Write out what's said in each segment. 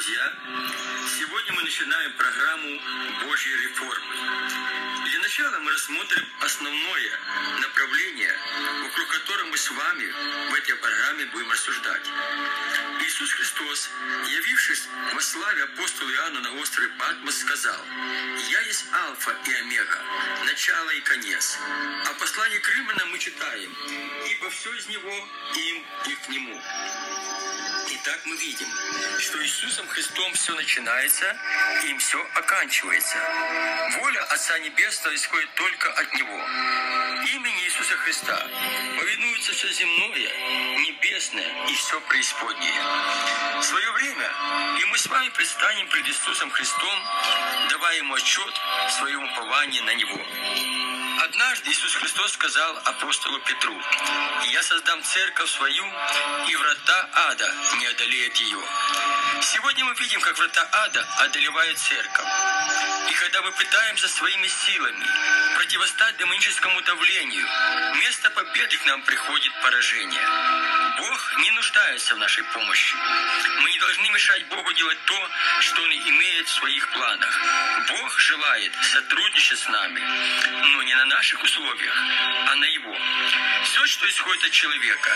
друзья! Сегодня мы начинаем программу Божьей реформы. Для начала мы рассмотрим основное направление, вокруг которого мы с вами в этой программе будем рассуждать. Иисус Христос, явившись во славе апостола Иоанна на острове Патмос, сказал, «Я есть Алфа и Омега, начало и конец». А в послании к Римлянам мы читаем, «Ибо все из Него, им и к Нему». Итак, мы видим, что Иисусом Христом все начинается, и им все оканчивается. Воля Отца Небесного исходит только от Него. Имени Иисуса Христа повинуется все земное, небесное и все преисподнее. В свое время и мы с вами предстанем пред Иисусом Христом, давая Ему отчет в своем уповании на Него. Однажды Иисус Христос сказал апостолу Петру, «Я создам церковь свою, и врата ада не одолеют ее». Сегодня мы видим, как врата ада одолевают церковь. И когда мы пытаемся своими силами противостать демоническому давлению, вместо победы к нам приходит поражение. Бог не нуждается в нашей помощи. Мы не должны мешать Богу делать то, что Он имеет в своих планах. Бог желает сотрудничать с нами, но не на наших условиях, а на Его. Все, что исходит от человека,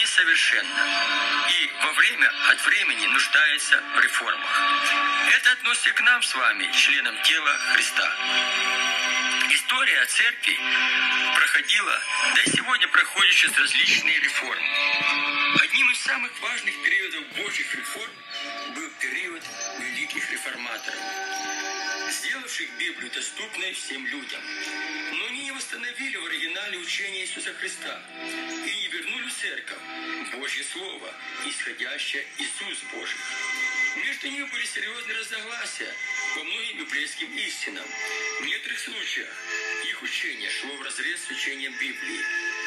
несовершенно и во время от времени нуждается в реформах. Это относится к нам с вами, членам тела Христа. История церкви проходила, да и сегодня проходит сейчас различные реформы. Самых важных периодов Божьих реформ был период великих реформаторов, сделавших Библию доступной всем людям. Но они не восстановили в оригинале учение Иисуса Христа и не вернули в церковь Божье Слово, исходящее из уст Божьих. Между ними были серьезные разногласия по многим библейским истинам. В некоторых случаях их учение шло в разрез с учением Библии.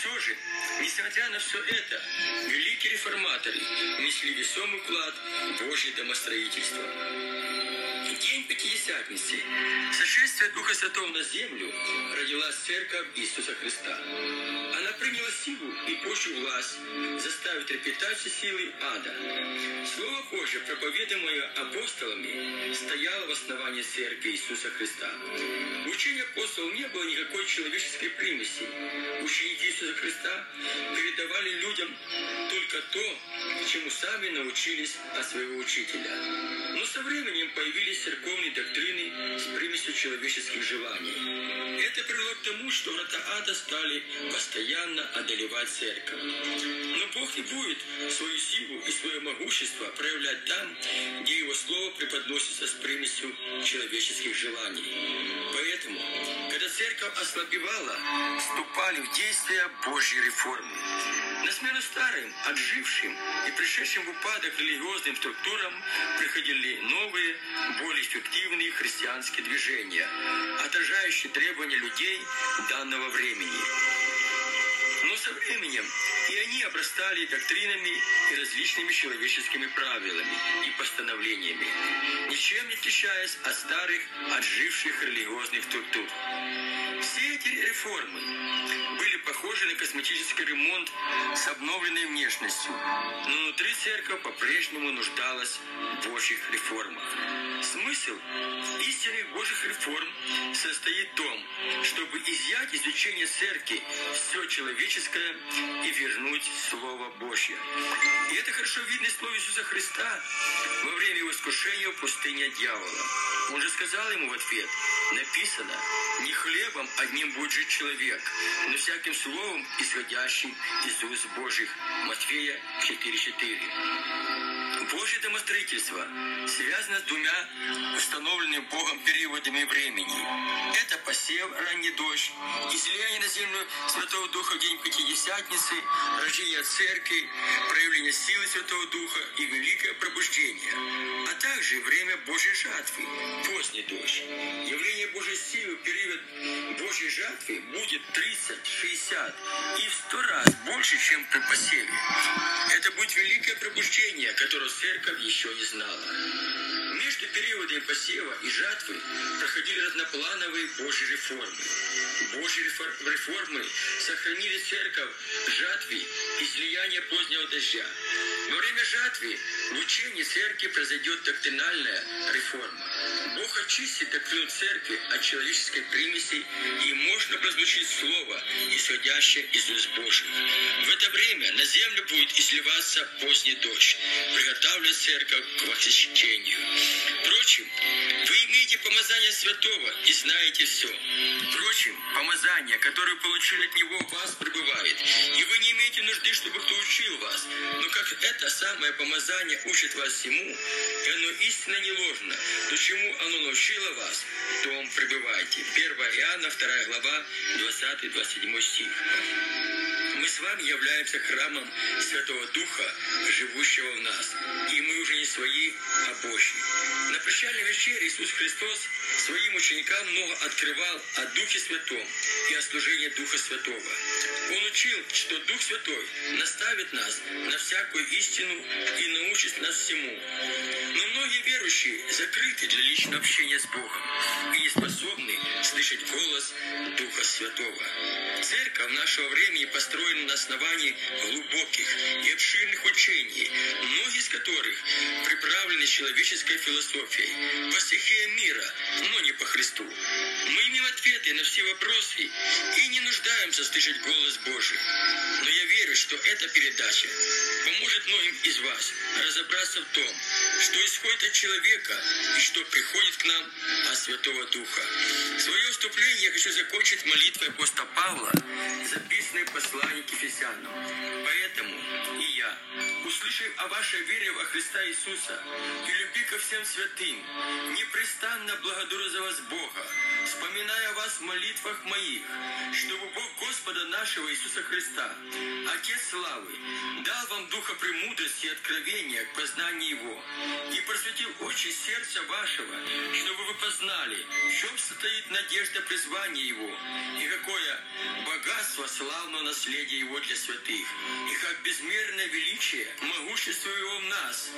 Все же, несмотря на все это, великие реформаторы несли весомый вклад в Божье домостроительство. День Пятидесятницы, сошествие Духа Святого на землю, родилась Церковь Иисуса Христа. Она приняла силу и Божью власть, заставить трепетать силы ада. Слово Божье, проповедуемое апостолами, стояло в основании Церкви Иисуса Христа. В учении апостолов не было никакой человеческой примеси. Ученики Иисуса Христа передавали людям только то, чему сами научились от своего учителя. Но со временем появились церковные доктрины с примесью человеческих желаний. Это привело к тому, что врата ада стали постоянно одолевать церковь. Но Бог не будет свою силу и свое могущество проявлять там, где Его Слово преподносится с примесью человеческих желаний. Поэтому, когда церковь ослабевала, вступали в действие Божьи реформы. На смену старым, отжившим и пришедшим в упадок религиозным структурам приходили новые, более эффективные христианские движения, отражающие требования людей данного времени. Но со временем и они обрастали доктринами и различными человеческими правилами и постановлениями, ничем не отличаясь от старых, отживших религиозных структур. Все эти реформы были похожи на косметический ремонт с обновленной внешностью, но внутри церковь по-прежнему нуждалась в Божьих реформах. Смысл истинных Божьих реформ состоит в том, чтобы изъять из учения церкви все человеческое и вернуть Слово Божье. И это хорошо видно из слова Иисуса Христа во время его искушения в пустыне дьявола. Он же сказал ему в ответ, написано, не хлебом одним будет жить человек, но всяким словом, исходящим из уст Божьих. Матфея 4.4. Божье домостроительство связано с двумя установленными Богом периодами времени. Это посев, ранний дождь, излияние на землю Святого Духа в день Пятидесятницы, рождение Церкви, проявление силы Святого Духа и великое пробуждение, а также время Божьей жатвы, поздний дождь. Явление Божьей силы в период Божьей жатвы будет 30, 60 и в 100 раз больше, чем при посеве. Это будет великое пробуждение, которого церковь еще не знала. Между периодами посева и жатвы проходили разноплановые Божьи реформы. Божьи реформы сохранили церковь жатве и слияние позднего дождя. Во время жатве в учении церкви произойдет доктринальная реформа. Бог очистит доктрину церкви от человеческой примеси, и можно прозвучить слово, исходящее из уст Божьих. В это время на землю будет изливаться поздний дождь, приготавливая церковь к восхищению. Впрочем, вы имеете помазание святого и знаете все. Впрочем, помазание, которое получили от Него, в вас пребывает, и вы не имеете нужды, чтобы кто учил вас. Но как это самое помазание учит вас всему, и оно истинно не ложно, то чему оно научило вас, том пребывайте. 1 Иоанна, 2 глава, 20-27 стих. Мы с вами являемся храмом Святого Духа, живущего в нас. И мы уже не свои, а Божьи. На прощальной вечере Иисус Христос своим ученикам много открывал о Духе Святом и о служении Духа Святого. Он учил, что Дух Святой наставит нас на всякую истину и научит нас всему. Но многие верующие закрыты для личного общения с Богом и не способны слышать голос Духа Святого. Церковь нашего времени построена на основании глубоких и обширных учений, многие из которых приправлены человеческой философией, по стихиям мира, но не по Христу. Мы имеем ответы на все вопросы и не нуждаемся слышать голос Божий. Но я верю, что эта передача поможет многим из вас разобраться в том, что исходит от человека и что приходит к нам от Святого Духа. Свое вступление я хочу закончить молитвой апостола Павла, записанной в послании к Ефесянам. Поэтому и я, услышав о вашей вере во Христа Иисуса и любви ко всем святым, непрестанно благодарю за вас Бога, вспоминая вас в молитвах моих, чтобы Бог Господа нашего Иисуса Христа, Отец славы, дал вам духа премудрости и откровения к познанию Его, и просветил очи сердца вашего, чтобы вы познали, в чем состоит надежда призвания Его, и какое богатство славного наследия Его для святых, и как безмерное величие, могущество Его в нас,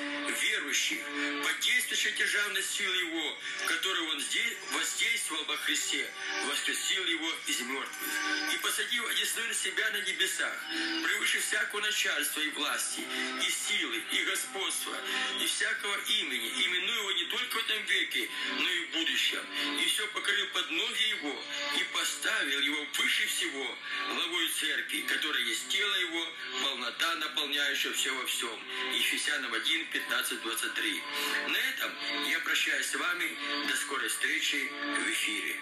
верующих, под действующей державной силы Его, которую Он воздействовал во Христе, воскресил Его из мертвых, и посадил одесную себя на небесах, превыше всякого начальства и власти, и силы, и господства, и всякого имени, именуя его не только в этом веке, но и в будущем, и все покорил под ноги его, и поставил его выше всего, главой церкви, которая есть тело его, полнота, наполняющая все во всем. Ефесянам 1, 15, 23. На этом я прощаюсь с вами. До скорой встречи в эфире.